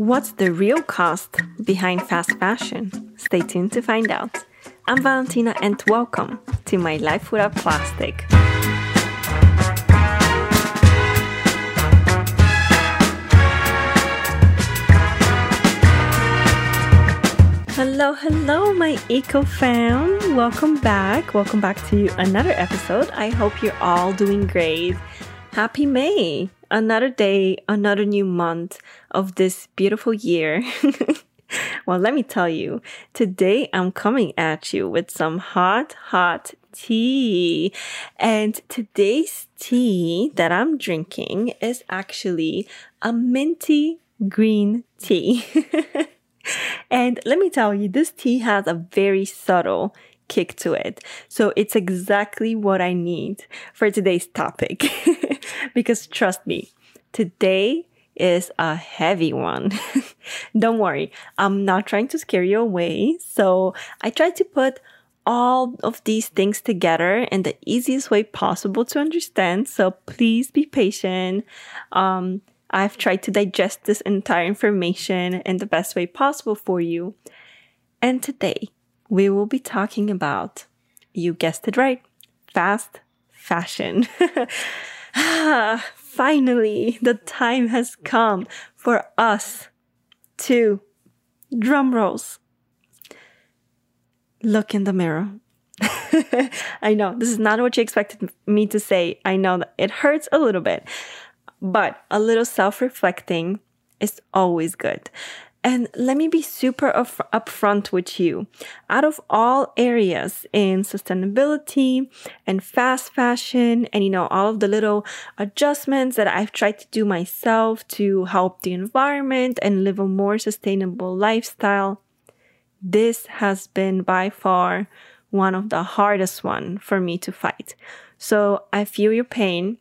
What's the real cost behind fast fashion? Stay tuned to find out. I'm Valentina and welcome to my life without plastic. Hello, hello, my eco fam. Welcome back. Welcome back to another episode. I hope you're all doing great. Happy May another day, another new month of this beautiful year. well, let me tell you, today I'm coming at you with some hot, hot tea. And today's tea that I'm drinking is actually a minty green tea. and let me tell you, this tea has a very subtle kick to it. So it's exactly what I need for today's topic. because trust me, today is a heavy one. Don't worry, I'm not trying to scare you away. So I try to put all of these things together in the easiest way possible to understand. So please be patient. Um, I've tried to digest this entire information in the best way possible for you. And today we will be talking about, you guessed it right, fast fashion. Finally, the time has come for us to, drum rolls, look in the mirror. I know this is not what you expected me to say. I know that it hurts a little bit, but a little self reflecting is always good. And let me be super up- upfront with you. Out of all areas in sustainability and fast fashion, and you know, all of the little adjustments that I've tried to do myself to help the environment and live a more sustainable lifestyle, this has been by far one of the hardest one for me to fight. So I feel your pain.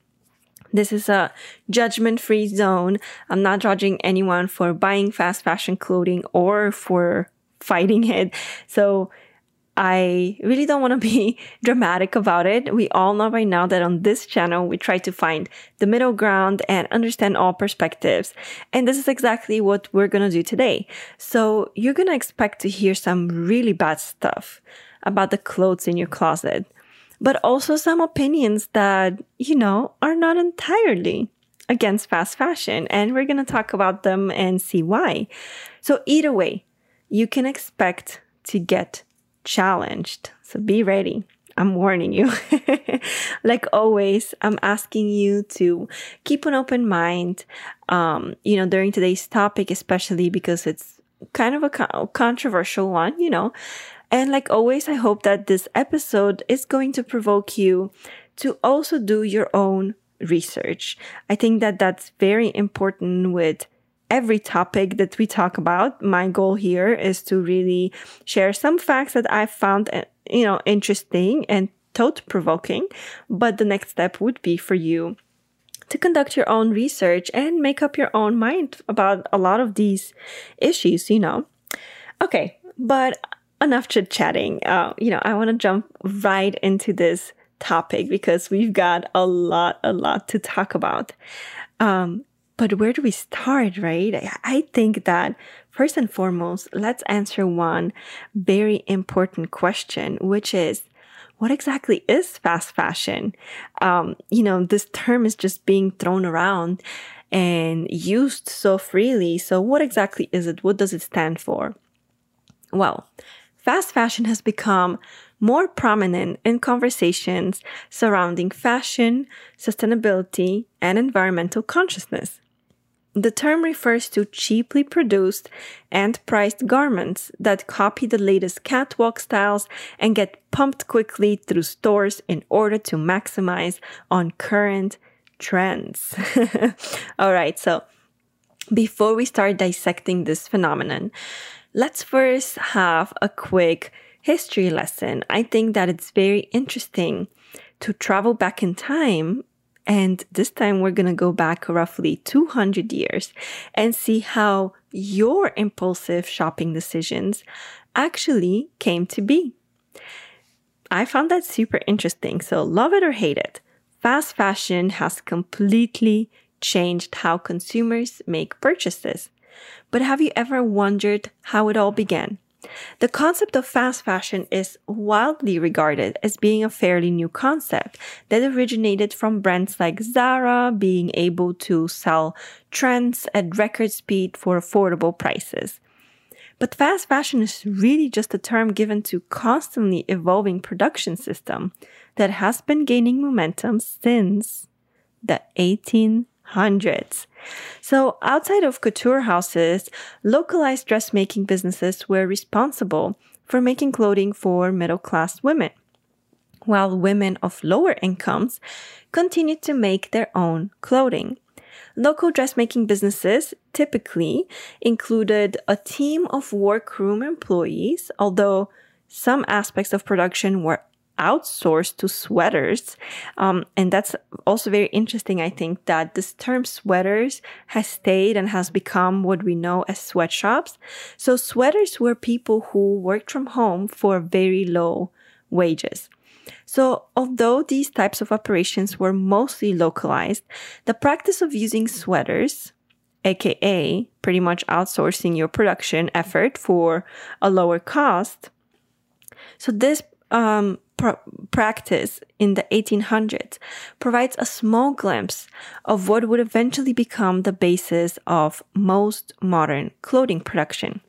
This is a judgment free zone. I'm not judging anyone for buying fast fashion clothing or for fighting it. So I really don't want to be dramatic about it. We all know by now that on this channel, we try to find the middle ground and understand all perspectives. And this is exactly what we're going to do today. So you're going to expect to hear some really bad stuff about the clothes in your closet but also some opinions that, you know, are not entirely against fast fashion. And we're going to talk about them and see why. So, either way, you can expect to get challenged. So, be ready. I'm warning you. like always, I'm asking you to keep an open mind, um, you know, during today's topic, especially because it's kind of a controversial one, you know. And like always, I hope that this episode is going to provoke you to also do your own research. I think that that's very important with every topic that we talk about. My goal here is to really share some facts that I found, eh, you know, interesting and thought provoking. But the next step would be for you to conduct your own research and make up your own mind about a lot of these issues, you know. Okay, but enough chit chatting. Uh, you know, I want to jump right into this topic because we've got a lot, a lot to talk about. Um, but where do we start, right? I think that first and foremost, let's answer one very important question, which is what exactly is fast fashion? Um, you know, this term is just being thrown around and used so freely. So, what exactly is it? What does it stand for? Well, fast fashion has become more prominent in conversations surrounding fashion, sustainability, and environmental consciousness. The term refers to cheaply produced and priced garments that copy the latest catwalk styles and get pumped quickly through stores in order to maximize on current trends. All right, so before we start dissecting this phenomenon, Let's first have a quick history lesson. I think that it's very interesting to travel back in time. And this time we're going to go back roughly 200 years and see how your impulsive shopping decisions actually came to be. I found that super interesting. So, love it or hate it, fast fashion has completely changed how consumers make purchases. But have you ever wondered how it all began? The concept of fast fashion is widely regarded as being a fairly new concept that originated from brands like Zara being able to sell trends at record speed for affordable prices. But fast fashion is really just a term given to constantly evolving production system that has been gaining momentum since the 1800s. So, outside of couture houses, localized dressmaking businesses were responsible for making clothing for middle class women, while women of lower incomes continued to make their own clothing. Local dressmaking businesses typically included a team of workroom employees, although some aspects of production were outsourced to sweaters. Um, and that's also very interesting, I think, that this term sweaters has stayed and has become what we know as sweatshops. So sweaters were people who worked from home for very low wages. So, although these types of operations were mostly localized, the practice of using sweaters, aka pretty much outsourcing your production effort for a lower cost, so this um, pr- practice in the 1800s provides a small glimpse of what would eventually become the basis of most modern clothing production.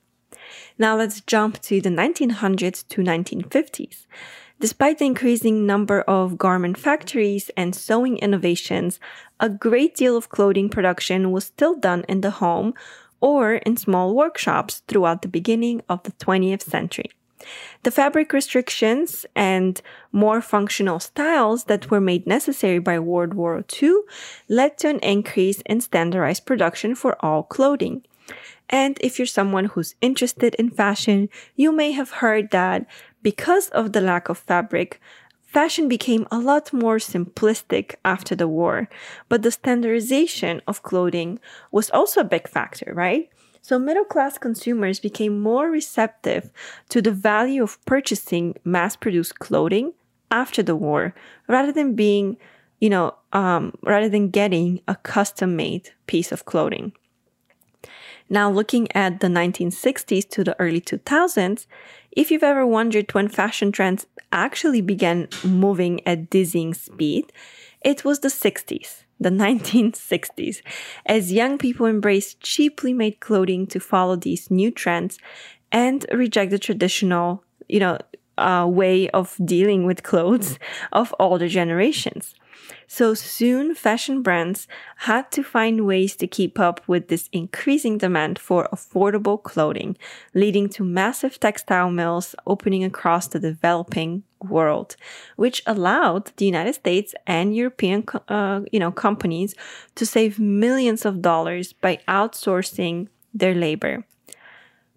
Now let's jump to the 1900s to 1950s. Despite the increasing number of garment factories and sewing innovations, a great deal of clothing production was still done in the home or in small workshops throughout the beginning of the 20th century. The fabric restrictions and more functional styles that were made necessary by World War II led to an increase in standardized production for all clothing. And if you're someone who's interested in fashion, you may have heard that because of the lack of fabric, fashion became a lot more simplistic after the war. But the standardization of clothing was also a big factor, right? So middle class consumers became more receptive to the value of purchasing mass produced clothing after the war rather than being, you know, um, rather than getting a custom made piece of clothing. Now, looking at the 1960s to the early 2000s, if you've ever wondered when fashion trends actually began moving at dizzying speed, it was the 60s the 1960s, as young people embraced cheaply made clothing to follow these new trends and reject the traditional, you know, uh, way of dealing with clothes of older generations. So soon, fashion brands had to find ways to keep up with this increasing demand for affordable clothing, leading to massive textile mills opening across the developing world, which allowed the United States and European, uh, you know, companies to save millions of dollars by outsourcing their labor.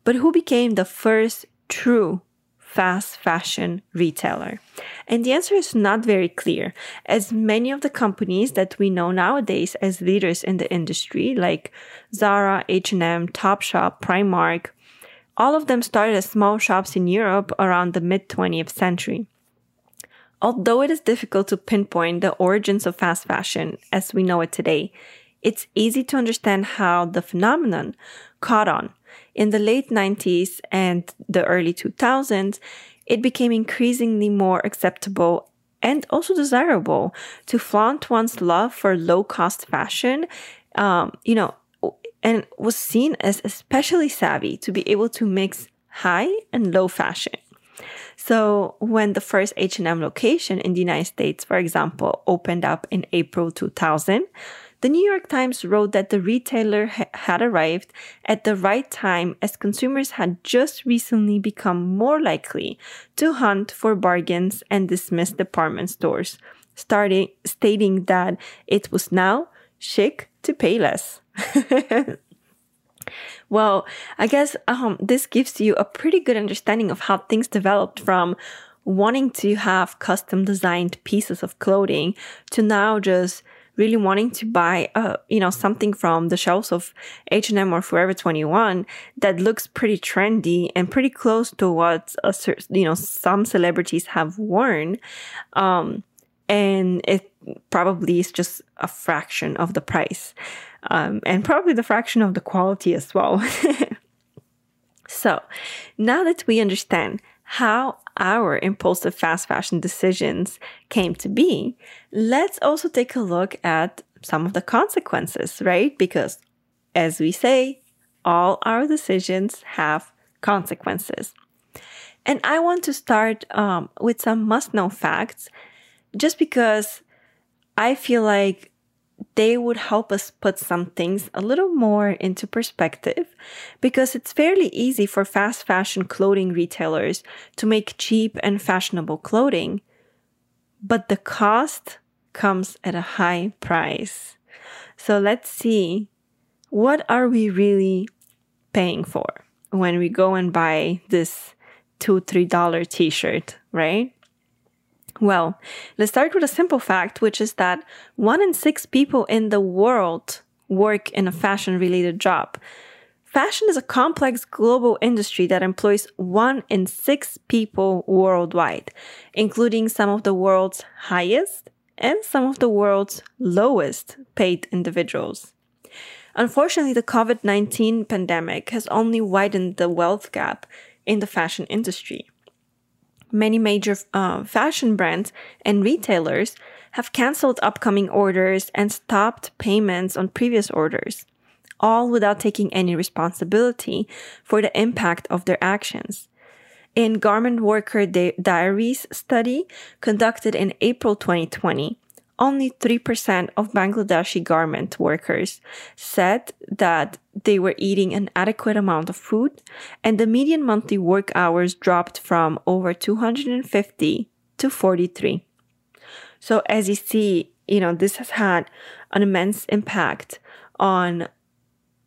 But who became the first true fast fashion retailer? And the answer is not very clear, as many of the companies that we know nowadays as leaders in the industry, like Zara, H&M, Topshop, Primark, all of them started as small shops in Europe around the mid 20th century. Although it is difficult to pinpoint the origins of fast fashion as we know it today, it's easy to understand how the phenomenon caught on in the late 90s and the early 2000s, it became increasingly more acceptable and also desirable to flaunt one's love for low cost fashion, um, you know, and was seen as especially savvy to be able to mix high and low fashion. So when the first H&M location in the United States, for example, opened up in April 2000, the New York Times wrote that the retailer ha- had arrived at the right time as consumers had just recently become more likely to hunt for bargains and dismiss department stores, starting stating that it was now chic to pay less. well, I guess um, this gives you a pretty good understanding of how things developed from wanting to have custom designed pieces of clothing to now just really wanting to buy, uh, you know, something from the shelves of H&M or Forever 21 that looks pretty trendy and pretty close to what, a, you know, some celebrities have worn. Um, and it probably is just a fraction of the price. Um, and probably the fraction of the quality as well. so now that we understand how our impulsive fast fashion decisions came to be, let's also take a look at some of the consequences, right? Because as we say, all our decisions have consequences. And I want to start um, with some must know facts just because I feel like they would help us put some things a little more into perspective because it's fairly easy for fast fashion clothing retailers to make cheap and fashionable clothing, but the cost comes at a high price. So let's see what are we really paying for when we go and buy this two, three dollar t shirt, right? Well, let's start with a simple fact, which is that one in six people in the world work in a fashion related job. Fashion is a complex global industry that employs one in six people worldwide, including some of the world's highest and some of the world's lowest paid individuals. Unfortunately, the COVID 19 pandemic has only widened the wealth gap in the fashion industry. Many major uh, fashion brands and retailers have canceled upcoming orders and stopped payments on previous orders, all without taking any responsibility for the impact of their actions. In Garment Worker Di- Diaries study conducted in April 2020, only 3% of Bangladeshi garment workers said that they were eating an adequate amount of food, and the median monthly work hours dropped from over 250 to 43. So, as you see, you know, this has had an immense impact on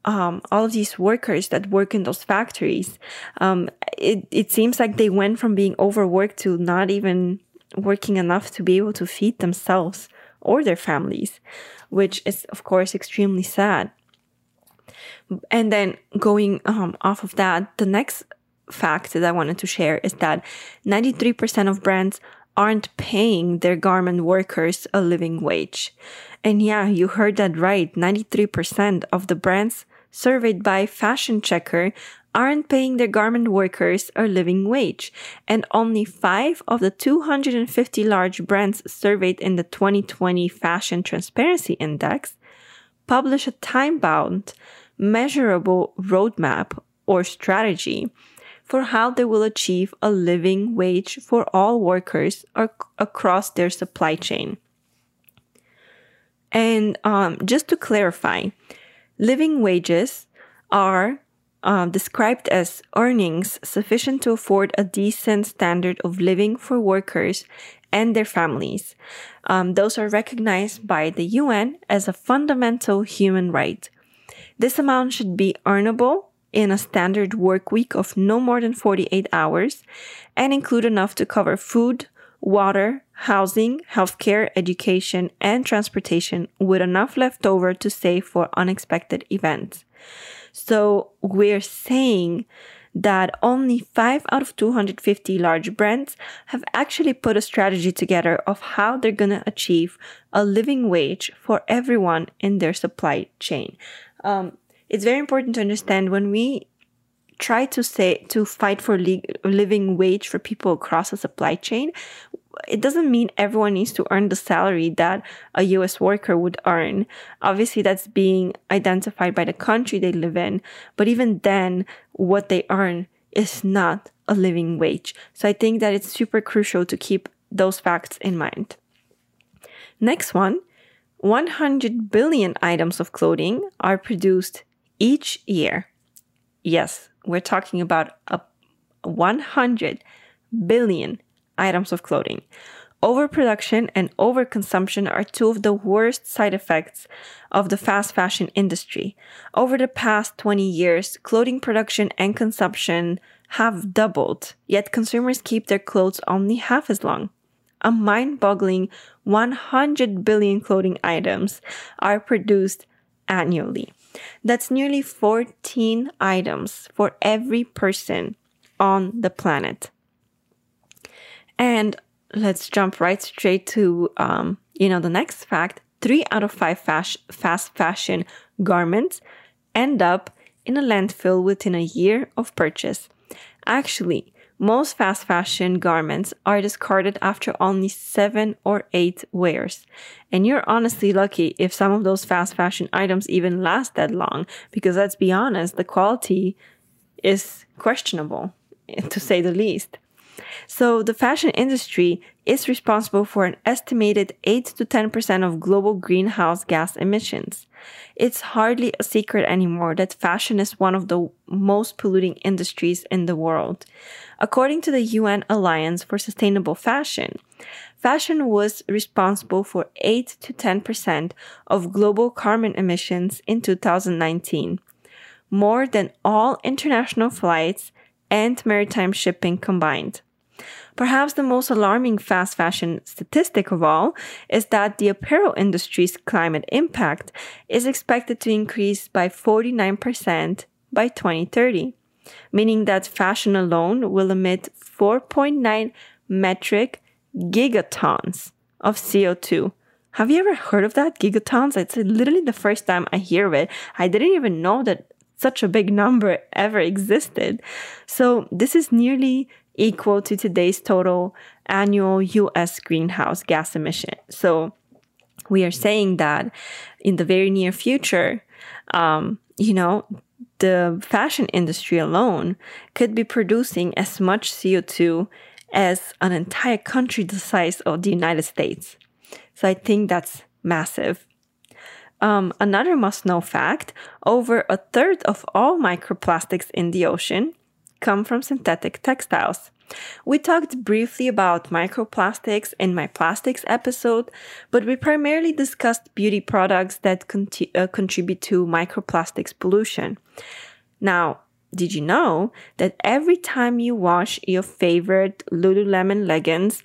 um, all of these workers that work in those factories. Um, it, it seems like they went from being overworked to not even working enough to be able to feed themselves or their families, which is, of course, extremely sad. And then going um, off of that, the next fact that I wanted to share is that 93% of brands aren't paying their garment workers a living wage. And yeah, you heard that right. 93% of the brands surveyed by Fashion Checker aren't paying their garment workers a living wage, and only five of the 250 large brands surveyed in the 2020 Fashion Transparency Index publish a time bound, measurable roadmap or strategy for how they will achieve a living wage for all workers across their supply chain. And um, just to clarify, living wages are uh, described as earnings sufficient to afford a decent standard of living for workers and their families. Um, those are recognized by the UN as a fundamental human right. This amount should be earnable in a standard work week of no more than 48 hours and include enough to cover food, water, housing, healthcare, education, and transportation with enough left over to save for unexpected events. So we're saying that only 5 out of 250 large brands have actually put a strategy together of how they're going to achieve a living wage for everyone in their supply chain. Um, it's very important to understand when we try to say to fight for living wage for people across the supply chain it doesn't mean everyone needs to earn the salary that a US worker would earn. Obviously, that's being identified by the country they live in. But even then, what they earn is not a living wage. So I think that it's super crucial to keep those facts in mind. Next one 100 billion items of clothing are produced each year. Yes, we're talking about a 100 billion items of clothing. Overproduction and overconsumption are two of the worst side effects of the fast fashion industry. Over the past 20 years, clothing production and consumption have doubled, yet consumers keep their clothes only half as long. A mind boggling 100 billion clothing items are produced annually. That's nearly 14 items for every person on the planet. And let's jump right straight to, um, you know, the next fact three out of five fas- fast fashion garments end up in a landfill within a year of purchase. Actually, most fast fashion garments are discarded after only seven or eight wears. And you're honestly lucky if some of those fast fashion items even last that long, because let's be honest, the quality is questionable, to say the least. So the fashion industry is responsible for an estimated 8 to 10% of global greenhouse gas emissions. It's hardly a secret anymore that fashion is one of the most polluting industries in the world. According to the UN Alliance for Sustainable Fashion, fashion was responsible for 8 to 10% of global carbon emissions in 2019, more than all international flights and maritime shipping combined. Perhaps the most alarming fast fashion statistic of all is that the apparel industry's climate impact is expected to increase by 49% by 2030, meaning that fashion alone will emit 4.9 metric gigatons of CO2. Have you ever heard of that? Gigatons? It's literally the first time I hear of it. I didn't even know that such a big number ever existed. So this is nearly equal to today's total annual US greenhouse gas emission. So we are saying that in the very near future, um, you know, the fashion industry alone could be producing as much CO2 as an entire country the size of the United States. So I think that's massive. Um, another must know fact over a third of all microplastics in the ocean come from synthetic textiles. We talked briefly about microplastics in my plastics episode, but we primarily discussed beauty products that conti- uh, contribute to microplastics pollution. Now, did you know that every time you wash your favorite Lululemon leggings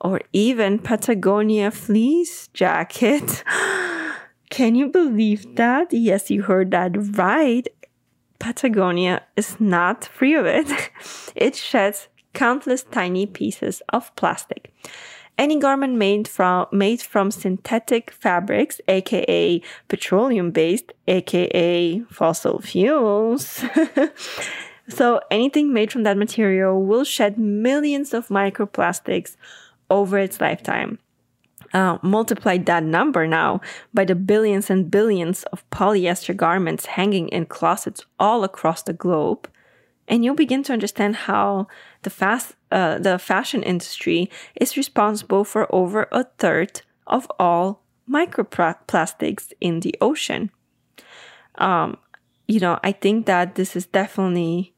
or even Patagonia fleece jacket, can you believe that? Yes, you heard that right. Patagonia is not free of it. it sheds countless tiny pieces of plastic. Any garment made from made from synthetic fabrics, aka petroleum based, aka fossil fuels. so anything made from that material will shed millions of microplastics over its lifetime. Uh, multiply that number now by the billions and billions of polyester garments hanging in closets all across the globe, and you'll begin to understand how the fast uh, the fashion industry is responsible for over a third of all microplastics in the ocean. Um, you know, I think that this is definitely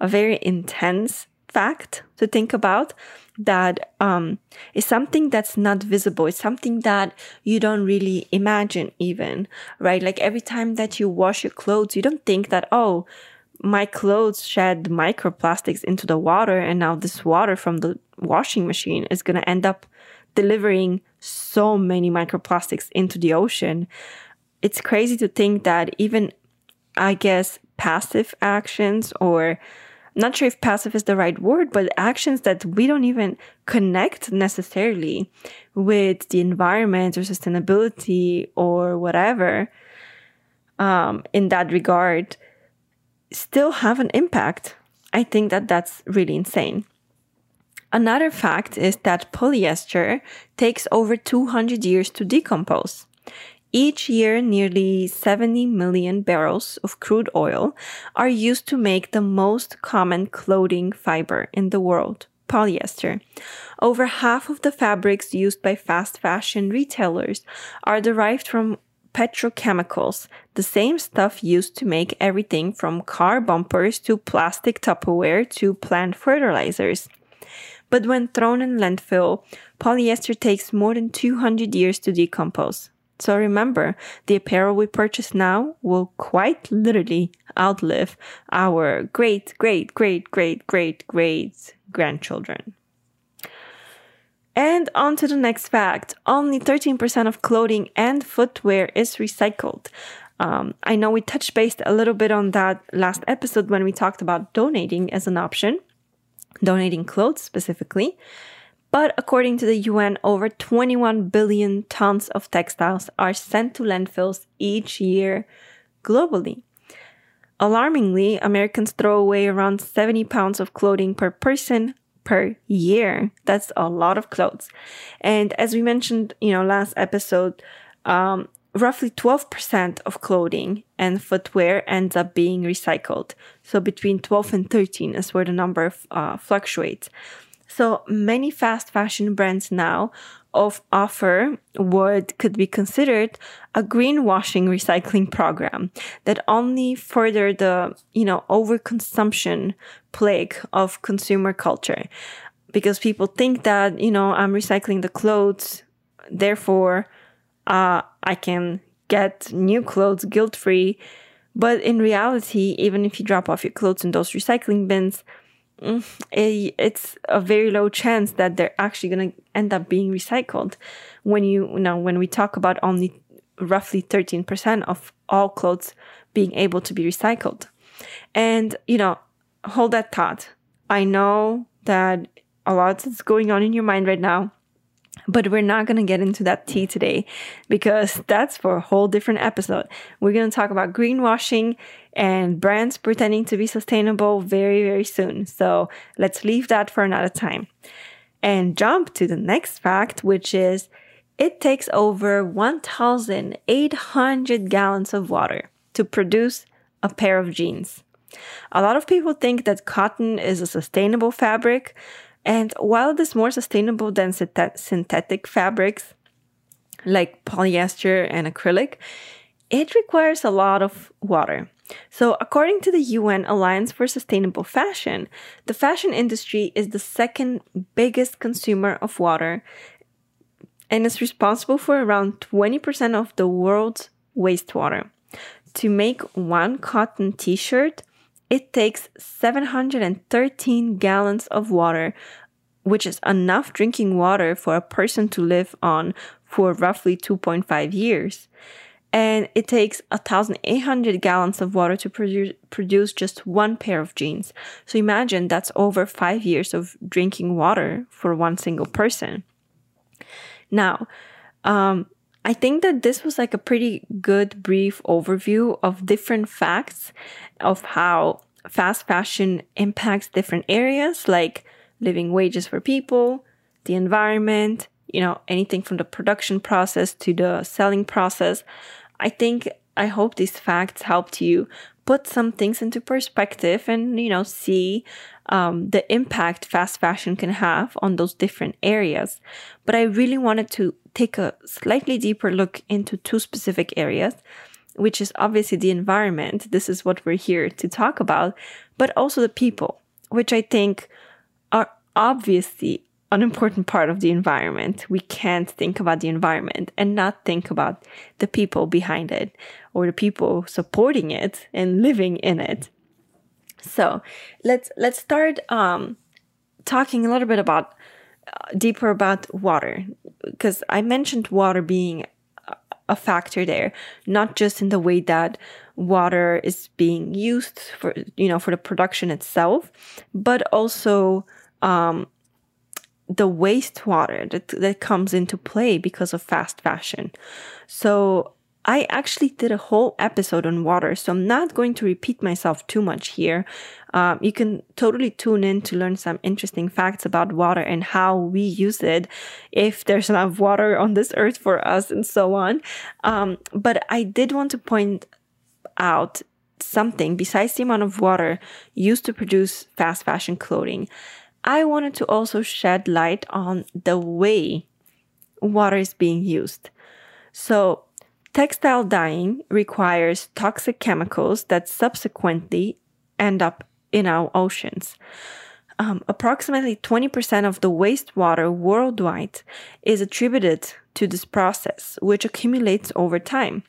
a very intense fact to think about that um, is something that's not visible. It's something that you don't really imagine, even, right? Like every time that you wash your clothes, you don't think that, oh, my clothes shed microplastics into the water, and now this water from the washing machine is going to end up delivering so many microplastics into the ocean. It's crazy to think that even, I guess, passive actions or not sure if passive is the right word, but actions that we don't even connect necessarily with the environment or sustainability or whatever um, in that regard still have an impact. I think that that's really insane. Another fact is that polyester takes over 200 years to decompose. Each year, nearly 70 million barrels of crude oil are used to make the most common clothing fiber in the world, polyester. Over half of the fabrics used by fast fashion retailers are derived from petrochemicals, the same stuff used to make everything from car bumpers to plastic Tupperware to plant fertilizers. But when thrown in landfill, polyester takes more than 200 years to decompose. So remember, the apparel we purchase now will quite literally outlive our great, great, great, great, great, great grandchildren. And on to the next fact only 13% of clothing and footwear is recycled. Um, I know we touched base a little bit on that last episode when we talked about donating as an option, donating clothes specifically. But according to the UN, over 21 billion tons of textiles are sent to landfills each year globally. Alarmingly, Americans throw away around 70 pounds of clothing per person per year. That's a lot of clothes. And as we mentioned, you know, last episode, um, roughly 12% of clothing and footwear ends up being recycled. So between 12 and 13 is where the number uh, fluctuates. So many fast fashion brands now of offer what could be considered a greenwashing recycling program that only further the you know overconsumption plague of consumer culture. Because people think that you know i'm recycling the clothes therefore uh, i can get new clothes guilt free but in reality even if you drop off your clothes in those recycling bins Mm, it's a very low chance that they're actually going to end up being recycled. When you, you know when we talk about only roughly 13% of all clothes being able to be recycled. And you know hold that thought. I know that a lot is going on in your mind right now but we're not going to get into that tea today because that's for a whole different episode. We're going to talk about greenwashing and brands pretending to be sustainable very, very soon. So let's leave that for another time and jump to the next fact, which is it takes over 1,800 gallons of water to produce a pair of jeans. A lot of people think that cotton is a sustainable fabric, and while it is more sustainable than synthetic fabrics like polyester and acrylic, it requires a lot of water. So, according to the UN Alliance for Sustainable Fashion, the fashion industry is the second biggest consumer of water and is responsible for around 20% of the world's wastewater. To make one cotton t shirt, it takes 713 gallons of water, which is enough drinking water for a person to live on for roughly 2.5 years. And it takes 1,800 gallons of water to produce, produce just one pair of jeans. So imagine that's over five years of drinking water for one single person. Now, um, I think that this was like a pretty good brief overview of different facts of how fast fashion impacts different areas like living wages for people, the environment, you know, anything from the production process to the selling process. I think I hope these facts helped you put some things into perspective and, you know, see um, the impact fast fashion can have on those different areas. But I really wanted to take a slightly deeper look into two specific areas, which is obviously the environment. This is what we're here to talk about, but also the people, which I think are obviously an important part of the environment. We can't think about the environment and not think about the people behind it or the people supporting it and living in it. So let's let's start um, talking a little bit about deeper about water because I mentioned water being a factor there, not just in the way that water is being used for you know for the production itself, but also um, the wastewater that that comes into play because of fast fashion. So I actually did a whole episode on water, so I'm not going to repeat myself too much here. Um, you can totally tune in to learn some interesting facts about water and how we use it, if there's enough water on this earth for us, and so on. Um, but I did want to point out something besides the amount of water used to produce fast fashion clothing. I wanted to also shed light on the way water is being used. So, Textile dyeing requires toxic chemicals that subsequently end up in our oceans. Um, approximately 20% of the wastewater worldwide is attributed to this process, which accumulates over time.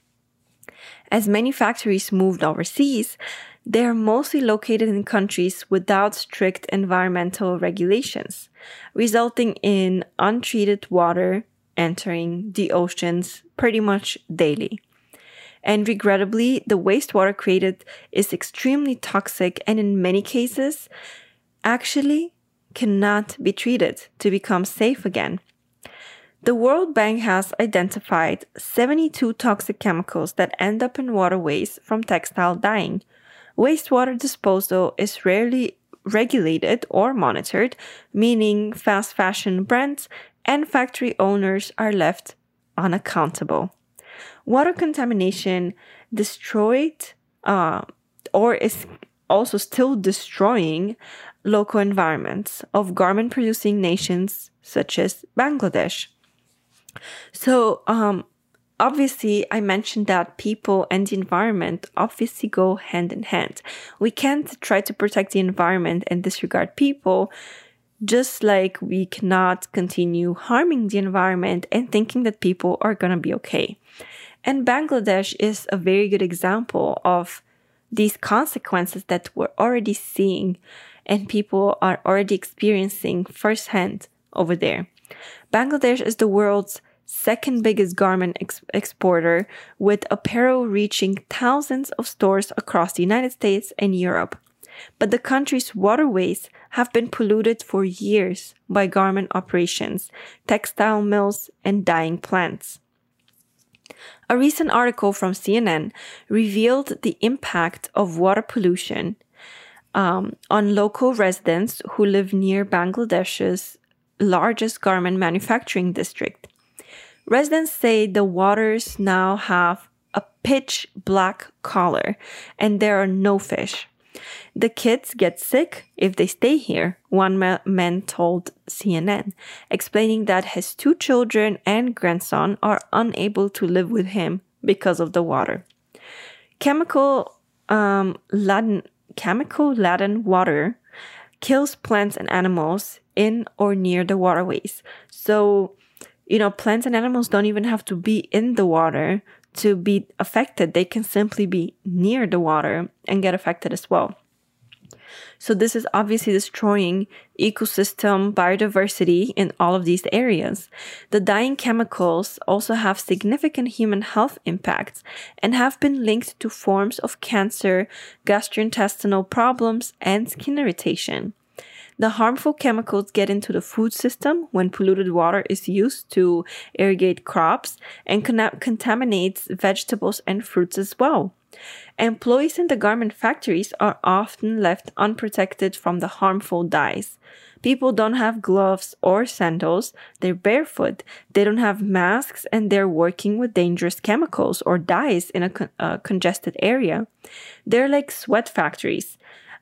As many factories moved overseas, they are mostly located in countries without strict environmental regulations, resulting in untreated water entering the oceans pretty much daily. And regrettably, the wastewater created is extremely toxic and in many cases actually cannot be treated to become safe again. The World Bank has identified 72 toxic chemicals that end up in waterways from textile dyeing. Wastewater disposal is rarely regulated or monitored, meaning fast fashion brands and factory owners are left unaccountable. Water contamination destroyed uh, or is also still destroying local environments of garment producing nations such as Bangladesh. So, um, obviously, I mentioned that people and the environment obviously go hand in hand. We can't try to protect the environment and disregard people, just like we cannot continue harming the environment and thinking that people are going to be okay. And Bangladesh is a very good example of these consequences that we're already seeing and people are already experiencing firsthand over there. Bangladesh is the world's second biggest garment ex- exporter, with apparel reaching thousands of stores across the United States and Europe. But the country's waterways have been polluted for years by garment operations, textile mills, and dyeing plants. A recent article from CNN revealed the impact of water pollution um, on local residents who live near Bangladesh's largest garment manufacturing district. Residents say the waters now have a pitch black color and there are no fish. The kids get sick if they stay here, one man told CNN, explaining that his two children and grandson are unable to live with him because of the water. Chemical um, laden, chemical laden water kills plants and animals in or near the waterways. So you know, plants and animals don't even have to be in the water to be affected. They can simply be near the water and get affected as well. So this is obviously destroying ecosystem biodiversity in all of these areas. The dyeing chemicals also have significant human health impacts and have been linked to forms of cancer, gastrointestinal problems, and skin irritation. The harmful chemicals get into the food system when polluted water is used to irrigate crops and con- contaminates vegetables and fruits as well. Employees in the garment factories are often left unprotected from the harmful dyes. People don't have gloves or sandals, they're barefoot, they don't have masks, and they're working with dangerous chemicals or dyes in a, con- a congested area. They're like sweat factories.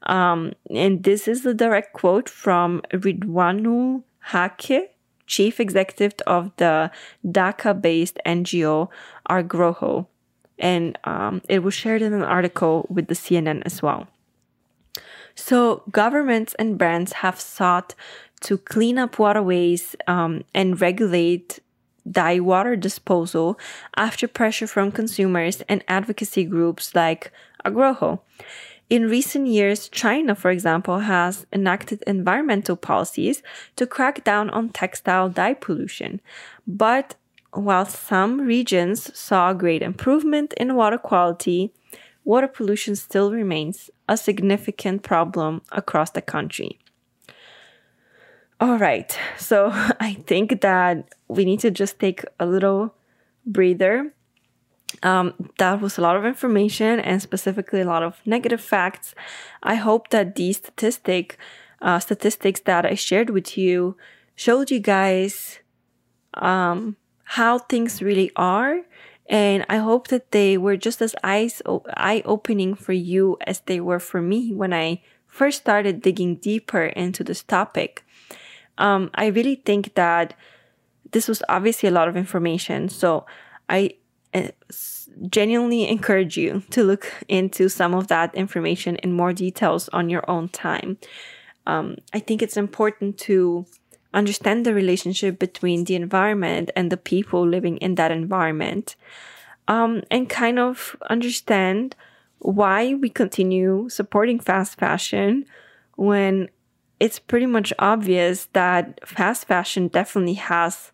Um, and this is a direct quote from Ridwanul Haque, chief executive of the Dhaka based NGO Agroho. And um, it was shared in an article with the CNN as well. So, governments and brands have sought to clean up waterways um, and regulate dye water disposal after pressure from consumers and advocacy groups like Agroho. In recent years, China, for example, has enacted environmental policies to crack down on textile dye pollution. But while some regions saw great improvement in water quality, water pollution still remains a significant problem across the country. All right, so I think that we need to just take a little breather um, that was a lot of information and specifically a lot of negative facts. I hope that these statistic uh, statistics that I shared with you showed you guys um, how things really are. And I hope that they were just as eye opening for you as they were for me when I first started digging deeper into this topic. Um, I really think that this was obviously a lot of information. So I genuinely encourage you to look into some of that information in more details on your own time. Um, I think it's important to understand the relationship between the environment and the people living in that environment um, and kind of understand why we continue supporting fast fashion when it's pretty much obvious that fast fashion definitely has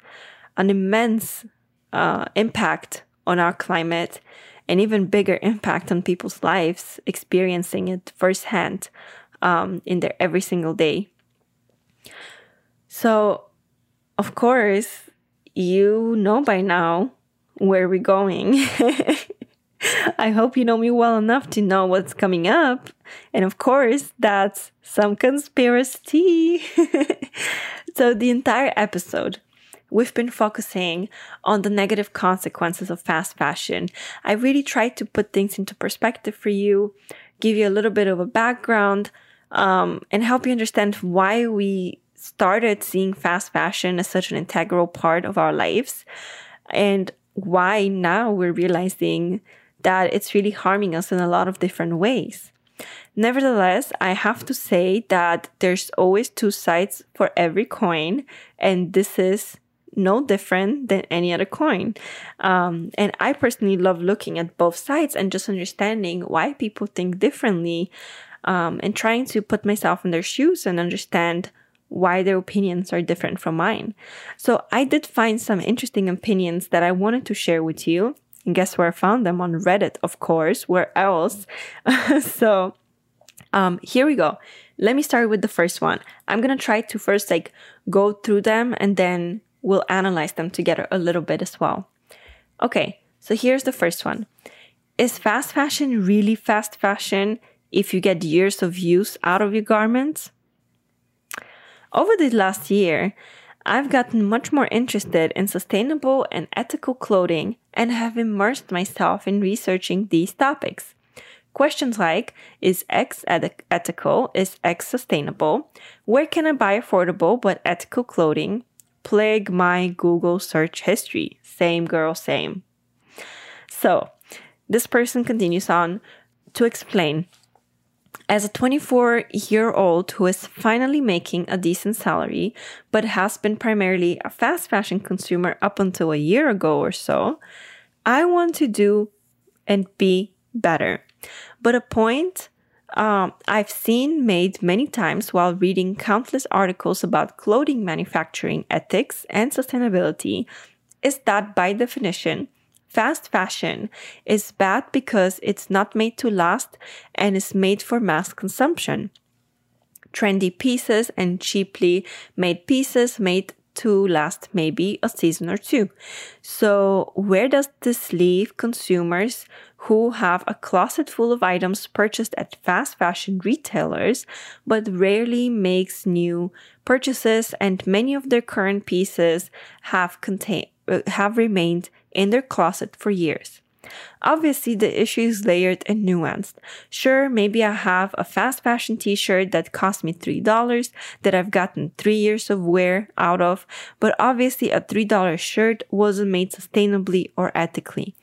an immense uh, impact on our climate and even bigger impact on people's lives experiencing it firsthand um, in their every single day. So, of course, you know by now where we're going. I hope you know me well enough to know what's coming up. And of course, that's some conspiracy. so, the entire episode, we've been focusing on the negative consequences of fast fashion. I really tried to put things into perspective for you, give you a little bit of a background, um, and help you understand why we started seeing fast fashion as such an integral part of our lives and why now we're realizing that it's really harming us in a lot of different ways. Nevertheless, I have to say that there's always two sides for every coin, and this is no different than any other coin. Um, and I personally love looking at both sides and just understanding why people think differently um, and trying to put myself in their shoes and understand why their opinions are different from mine. So I did find some interesting opinions that I wanted to share with you. And guess where I found them? On Reddit, of course. Where else? so um, here we go. Let me start with the first one. I'm gonna try to first like go through them and then we'll analyze them together a little bit as well. Okay, so here's the first one. Is fast fashion really fast fashion if you get years of use out of your garments? Over the last year, I've gotten much more interested in sustainable and ethical clothing and have immersed myself in researching these topics. Questions like Is X ethical? Is X sustainable? Where can I buy affordable but ethical clothing? Plague my Google search history. Same girl, same. So, this person continues on to explain as a 24 year old who is finally making a decent salary, but has been primarily a fast fashion consumer up until a year ago or so, I want to do and be better. But a point um, I've seen made many times while reading countless articles about clothing manufacturing ethics and sustainability is that by definition, Fast fashion is bad because it's not made to last and is made for mass consumption. Trendy pieces and cheaply made pieces made to last maybe a season or two. So, where does this leave consumers who have a closet full of items purchased at fast fashion retailers but rarely makes new purchases and many of their current pieces have contain uh, have remained in their closet for years. Obviously, the issue is layered and nuanced. Sure, maybe I have a fast fashion t shirt that cost me $3 that I've gotten three years of wear out of, but obviously, a $3 shirt wasn't made sustainably or ethically.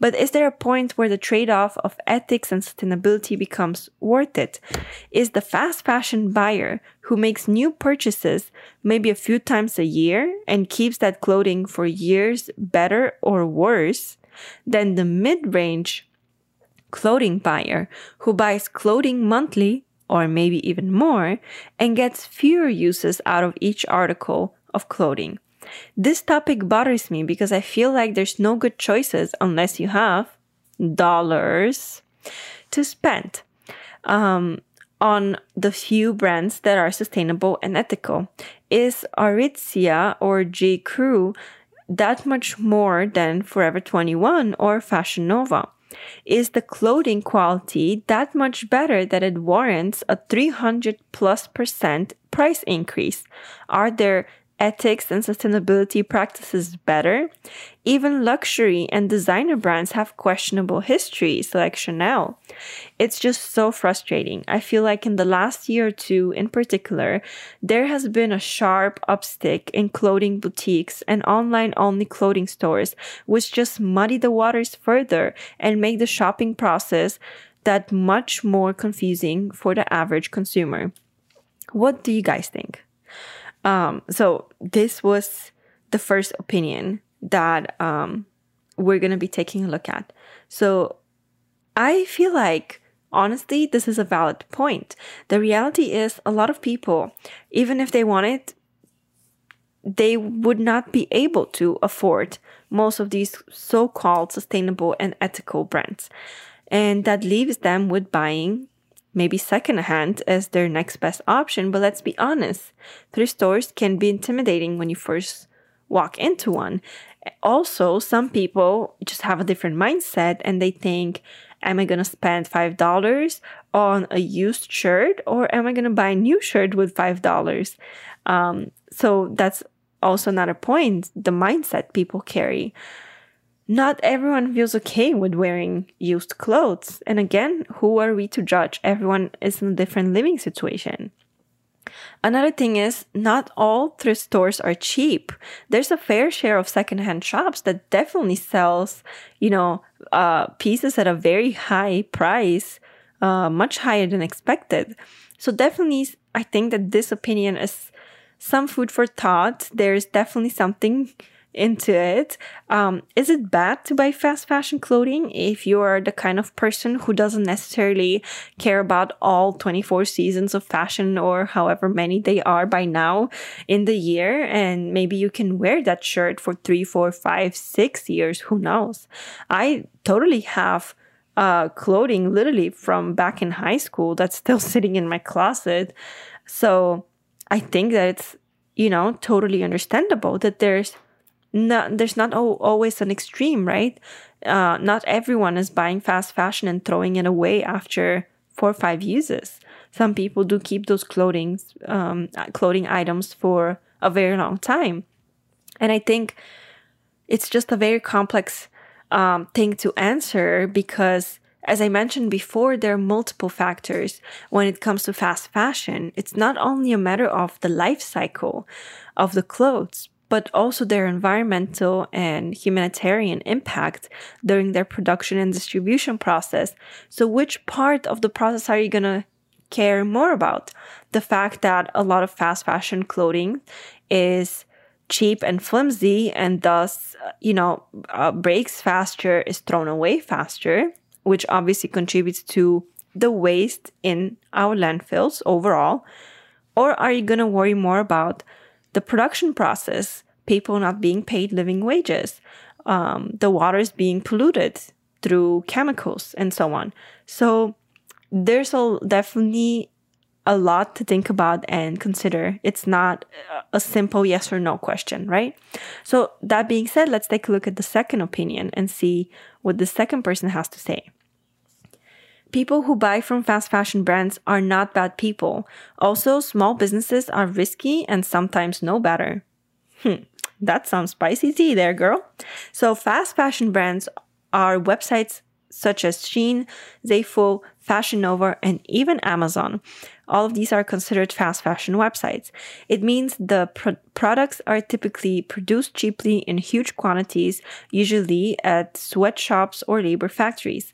But is there a point where the trade off of ethics and sustainability becomes worth it? Is the fast fashion buyer who makes new purchases maybe a few times a year and keeps that clothing for years better or worse than the mid range clothing buyer who buys clothing monthly or maybe even more and gets fewer uses out of each article of clothing? This topic bothers me because I feel like there's no good choices unless you have dollars to spend um, on the few brands that are sustainable and ethical. Is Aritzia or J. Crew that much more than Forever 21 or Fashion Nova? Is the clothing quality that much better that it warrants a 300 plus percent price increase? Are there ethics and sustainability practices better. Even luxury and designer brands have questionable histories, like Chanel. It's just so frustrating. I feel like in the last year or two, in particular, there has been a sharp upstick in clothing boutiques and online only clothing stores, which just muddy the waters further and make the shopping process that much more confusing for the average consumer. What do you guys think? Um, so this was the first opinion that um, we're going to be taking a look at. So I feel like honestly, this is a valid point. The reality is, a lot of people, even if they wanted, they would not be able to afford most of these so called sustainable and ethical brands. And that leaves them with buying maybe secondhand as their next best option. But let's be honest, thrift stores can be intimidating when you first walk into one. Also, some people just have a different mindset and they think, am I going to spend $5 on a used shirt or am I going to buy a new shirt with $5? Um, so that's also another point the mindset people carry. Not everyone feels okay with wearing used clothes. And again, who are we to judge? Everyone is in a different living situation. Another thing is, not all thrift stores are cheap. There's a fair share of secondhand shops that definitely sells, you know, uh, pieces at a very high price, uh, much higher than expected. So definitely, I think that this opinion is some food for thought. There's definitely something into it. Um, is it bad to buy fast fashion clothing if you are the kind of person who doesn't necessarily care about all 24 seasons of fashion or however many they are by now in the year? And maybe you can wear that shirt for three, four, five, six years. Who knows? I totally have uh, clothing literally from back in high school that's still sitting in my closet. So I think that it's, you know, totally understandable that there's not there's not always an extreme, right? Uh, not everyone is buying fast fashion and throwing it away after four or five uses. Some people do keep those clothing um, clothing items for a very long time, and I think it's just a very complex um, thing to answer because. As I mentioned before, there are multiple factors when it comes to fast fashion. It's not only a matter of the life cycle of the clothes, but also their environmental and humanitarian impact during their production and distribution process. So, which part of the process are you going to care more about? The fact that a lot of fast fashion clothing is cheap and flimsy and thus, you know, uh, breaks faster, is thrown away faster, which obviously contributes to the waste in our landfills overall? Or are you going to worry more about the production process, people not being paid living wages, um, the is being polluted through chemicals, and so on. So there's a, definitely a lot to think about and consider. It's not a simple yes or no question, right? So, that being said, let's take a look at the second opinion and see what the second person has to say. People who buy from fast fashion brands are not bad people. Also, small businesses are risky and sometimes know better. Hmm, that sounds spicy tea there, girl. So, fast fashion brands are websites such as Shein, Zaful, Fashion Nova, and even Amazon. All of these are considered fast fashion websites. It means the pro- products are typically produced cheaply in huge quantities, usually at sweatshops or labor factories.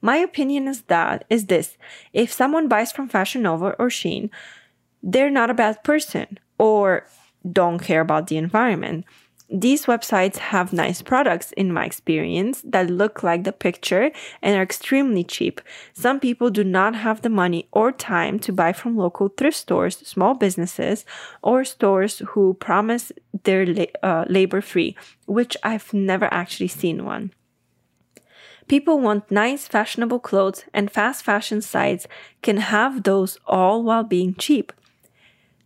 My opinion is that is this. If someone buys from Fashion Nova or Shein, they're not a bad person or don't care about the environment. These websites have nice products, in my experience, that look like the picture and are extremely cheap. Some people do not have the money or time to buy from local thrift stores, small businesses, or stores who promise they're uh, labor free, which I've never actually seen one. People want nice, fashionable clothes, and fast fashion sites can have those all while being cheap.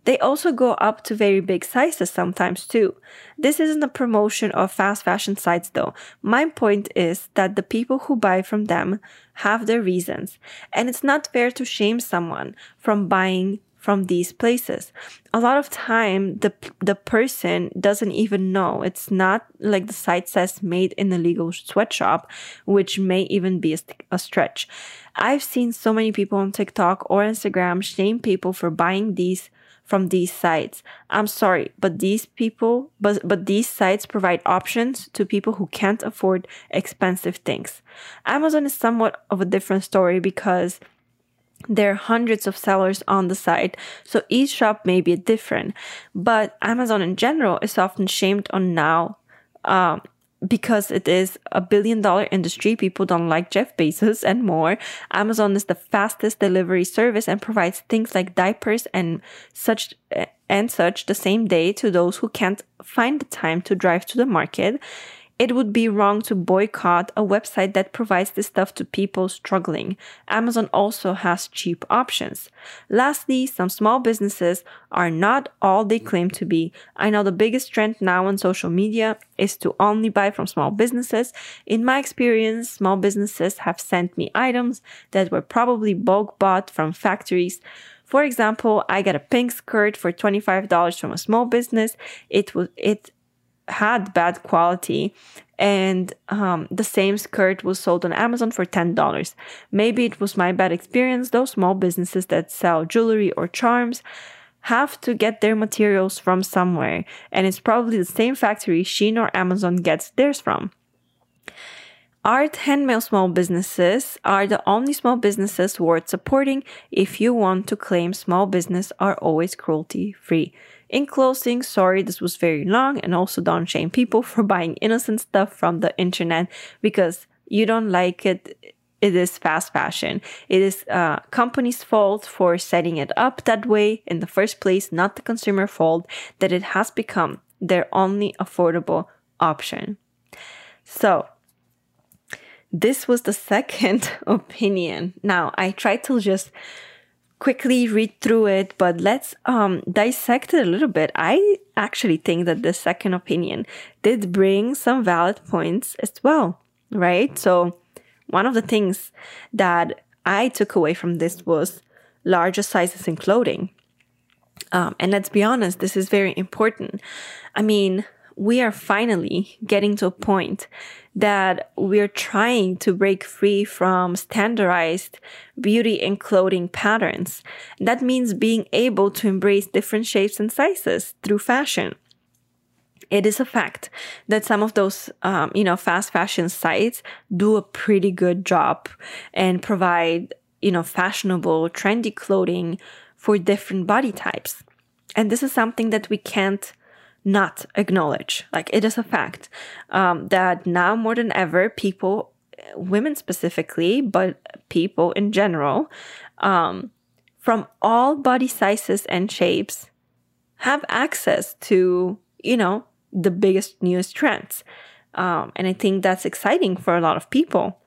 They also go up to very big sizes sometimes too. This isn't a promotion of fast fashion sites though. My point is that the people who buy from them have their reasons, and it's not fair to shame someone from buying from these places. A lot of time the the person doesn't even know. It's not like the site says made in a legal sweatshop, which may even be a, a stretch. I've seen so many people on TikTok or Instagram shame people for buying these from these sites. I'm sorry, but these people, but, but these sites provide options to people who can't afford expensive things. Amazon is somewhat of a different story because there are hundreds of sellers on the site, so each shop may be different. But Amazon in general is often shamed on now um, because it is a billion dollar industry. People don't like Jeff Bezos and more. Amazon is the fastest delivery service and provides things like diapers and such and such the same day to those who can't find the time to drive to the market. It would be wrong to boycott a website that provides this stuff to people struggling. Amazon also has cheap options. Lastly, some small businesses are not all they claim to be. I know the biggest trend now on social media is to only buy from small businesses. In my experience, small businesses have sent me items that were probably bulk bought from factories. For example, I got a pink skirt for $25 from a small business. It was it had bad quality and um, the same skirt was sold on Amazon for $10. Maybe it was my bad experience. Those small businesses that sell jewelry or charms have to get their materials from somewhere, and it's probably the same factory Shein or Amazon gets theirs from. Art handmade small businesses are the only small businesses worth supporting if you want to claim small business are always cruelty free. In closing, sorry this was very long and also don't shame people for buying innocent stuff from the internet because you don't like it. It is fast fashion. It is a uh, company's fault for setting it up that way in the first place, not the consumer fault that it has become their only affordable option. So, this was the second opinion. Now, I tried to just quickly read through it, but let's um, dissect it a little bit. I actually think that the second opinion did bring some valid points as well, right? So, one of the things that I took away from this was larger sizes in clothing. Um, and let's be honest, this is very important. I mean, we are finally getting to a point that we're trying to break free from standardized beauty and clothing patterns. That means being able to embrace different shapes and sizes through fashion. It is a fact that some of those, um, you know, fast fashion sites do a pretty good job and provide, you know, fashionable, trendy clothing for different body types. And this is something that we can't not acknowledge. Like it is a fact um, that now more than ever, people, women specifically, but people in general, um, from all body sizes and shapes, have access to, you know, the biggest, newest trends. Um, and I think that's exciting for a lot of people.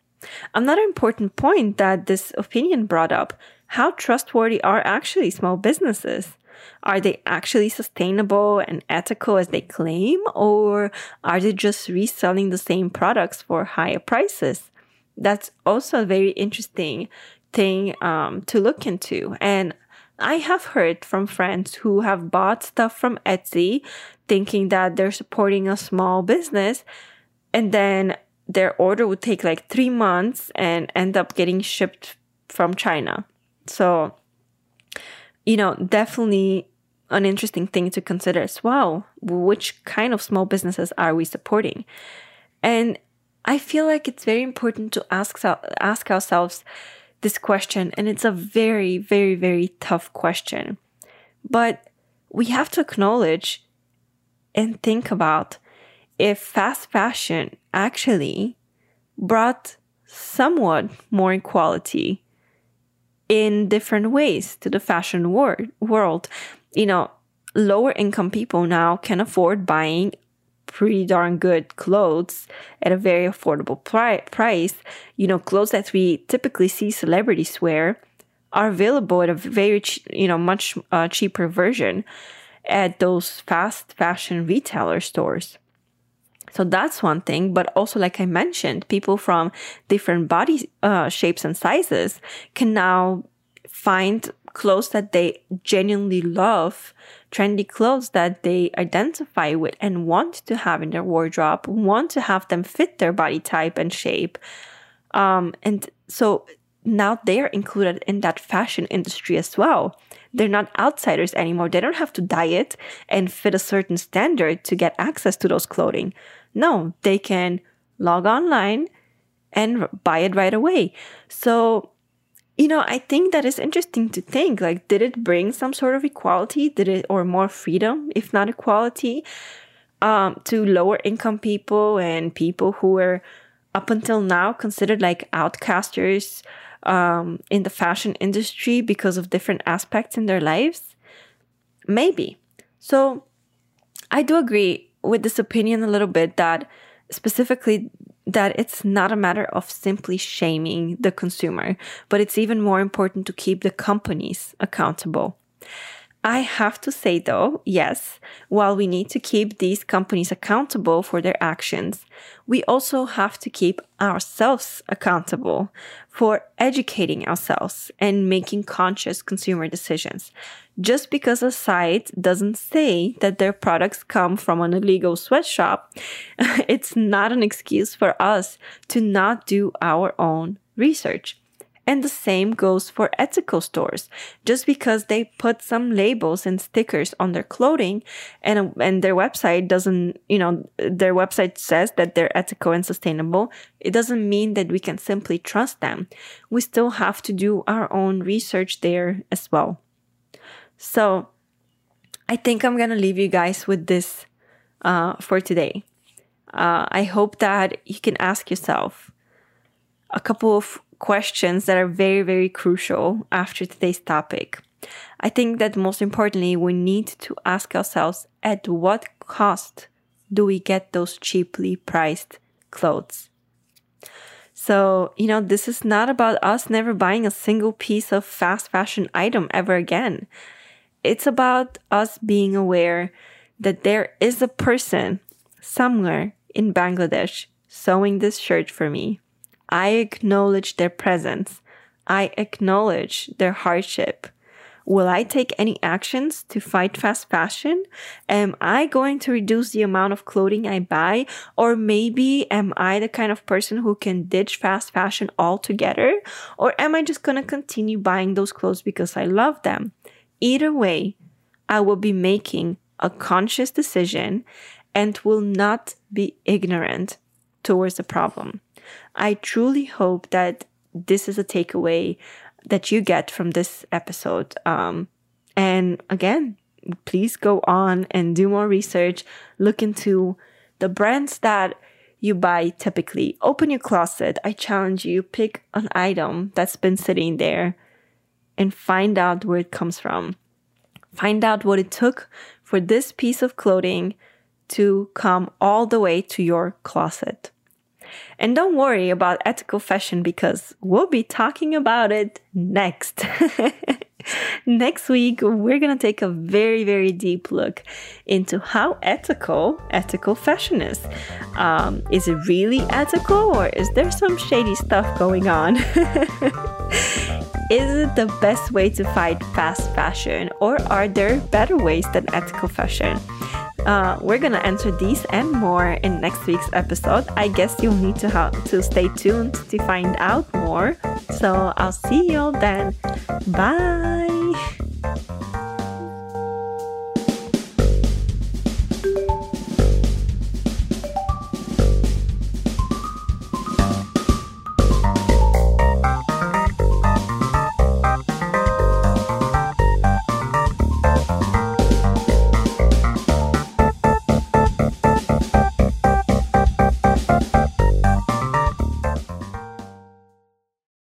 Another important point that this opinion brought up how trustworthy are actually small businesses? Are they actually sustainable and ethical as they claim, or are they just reselling the same products for higher prices? That's also a very interesting thing um, to look into. And I have heard from friends who have bought stuff from Etsy thinking that they're supporting a small business, and then their order would take like three months and end up getting shipped from China. So you know, definitely an interesting thing to consider as well. Which kind of small businesses are we supporting? And I feel like it's very important to ask ask ourselves this question, and it's a very, very, very tough question. But we have to acknowledge and think about if fast fashion actually brought somewhat more equality in different ways to the fashion wor- world. You know, lower income people now can afford buying pretty darn good clothes at a very affordable pri- price. You know, clothes that we typically see celebrities wear are available at a very, ch- you know, much uh, cheaper version at those fast fashion retailer stores. So that's one thing. But also, like I mentioned, people from different body uh, shapes and sizes can now find clothes that they genuinely love, trendy clothes that they identify with and want to have in their wardrobe, want to have them fit their body type and shape. Um, and so now they're included in that fashion industry as well. They're not outsiders anymore. They don't have to diet and fit a certain standard to get access to those clothing. No, they can log online and buy it right away. So, you know, I think that is interesting to think like, did it bring some sort of equality? Did it, or more freedom, if not equality, um, to lower income people and people who were up until now considered like outcasters um, in the fashion industry because of different aspects in their lives? Maybe. So, I do agree with this opinion a little bit that specifically that it's not a matter of simply shaming the consumer, but it's even more important to keep the companies accountable. I have to say though, yes, while we need to keep these companies accountable for their actions, we also have to keep ourselves accountable for educating ourselves and making conscious consumer decisions. Just because a site doesn't say that their products come from an illegal sweatshop, it's not an excuse for us to not do our own research. And the same goes for ethical stores. Just because they put some labels and stickers on their clothing and, and their website doesn't, you know, their website says that they're ethical and sustainable, it doesn't mean that we can simply trust them. We still have to do our own research there as well. So I think I'm going to leave you guys with this uh, for today. Uh, I hope that you can ask yourself a couple of questions that are very, very crucial after today's topic. I think that most importantly, we need to ask ourselves at what cost do we get those cheaply priced clothes? So, you know, this is not about us never buying a single piece of fast fashion item ever again. It's about us being aware that there is a person somewhere in Bangladesh sewing this shirt for me I acknowledge their presence. I acknowledge their hardship. Will I take any actions to fight fast fashion? Am I going to reduce the amount of clothing I buy? Or maybe am I the kind of person who can ditch fast fashion altogether? Or am I just going to continue buying those clothes because I love them? Either way, I will be making a conscious decision and will not be ignorant towards the problem. I truly hope that this is a takeaway that you get from this episode. Um, and again, please go on and do more research. Look into the brands that you buy typically. Open your closet. I challenge you, pick an item that's been sitting there and find out where it comes from. Find out what it took for this piece of clothing to come all the way to your closet. And don't worry about ethical fashion because we'll be talking about it next. next week, we're going to take a very, very deep look into how ethical ethical fashion is. Um, is it really ethical or is there some shady stuff going on? Is it the best way to fight fast fashion, or are there better ways than ethical fashion? Uh, we're gonna answer these and more in next week's episode. I guess you'll need to to stay tuned to find out more. So I'll see you all then. Bye.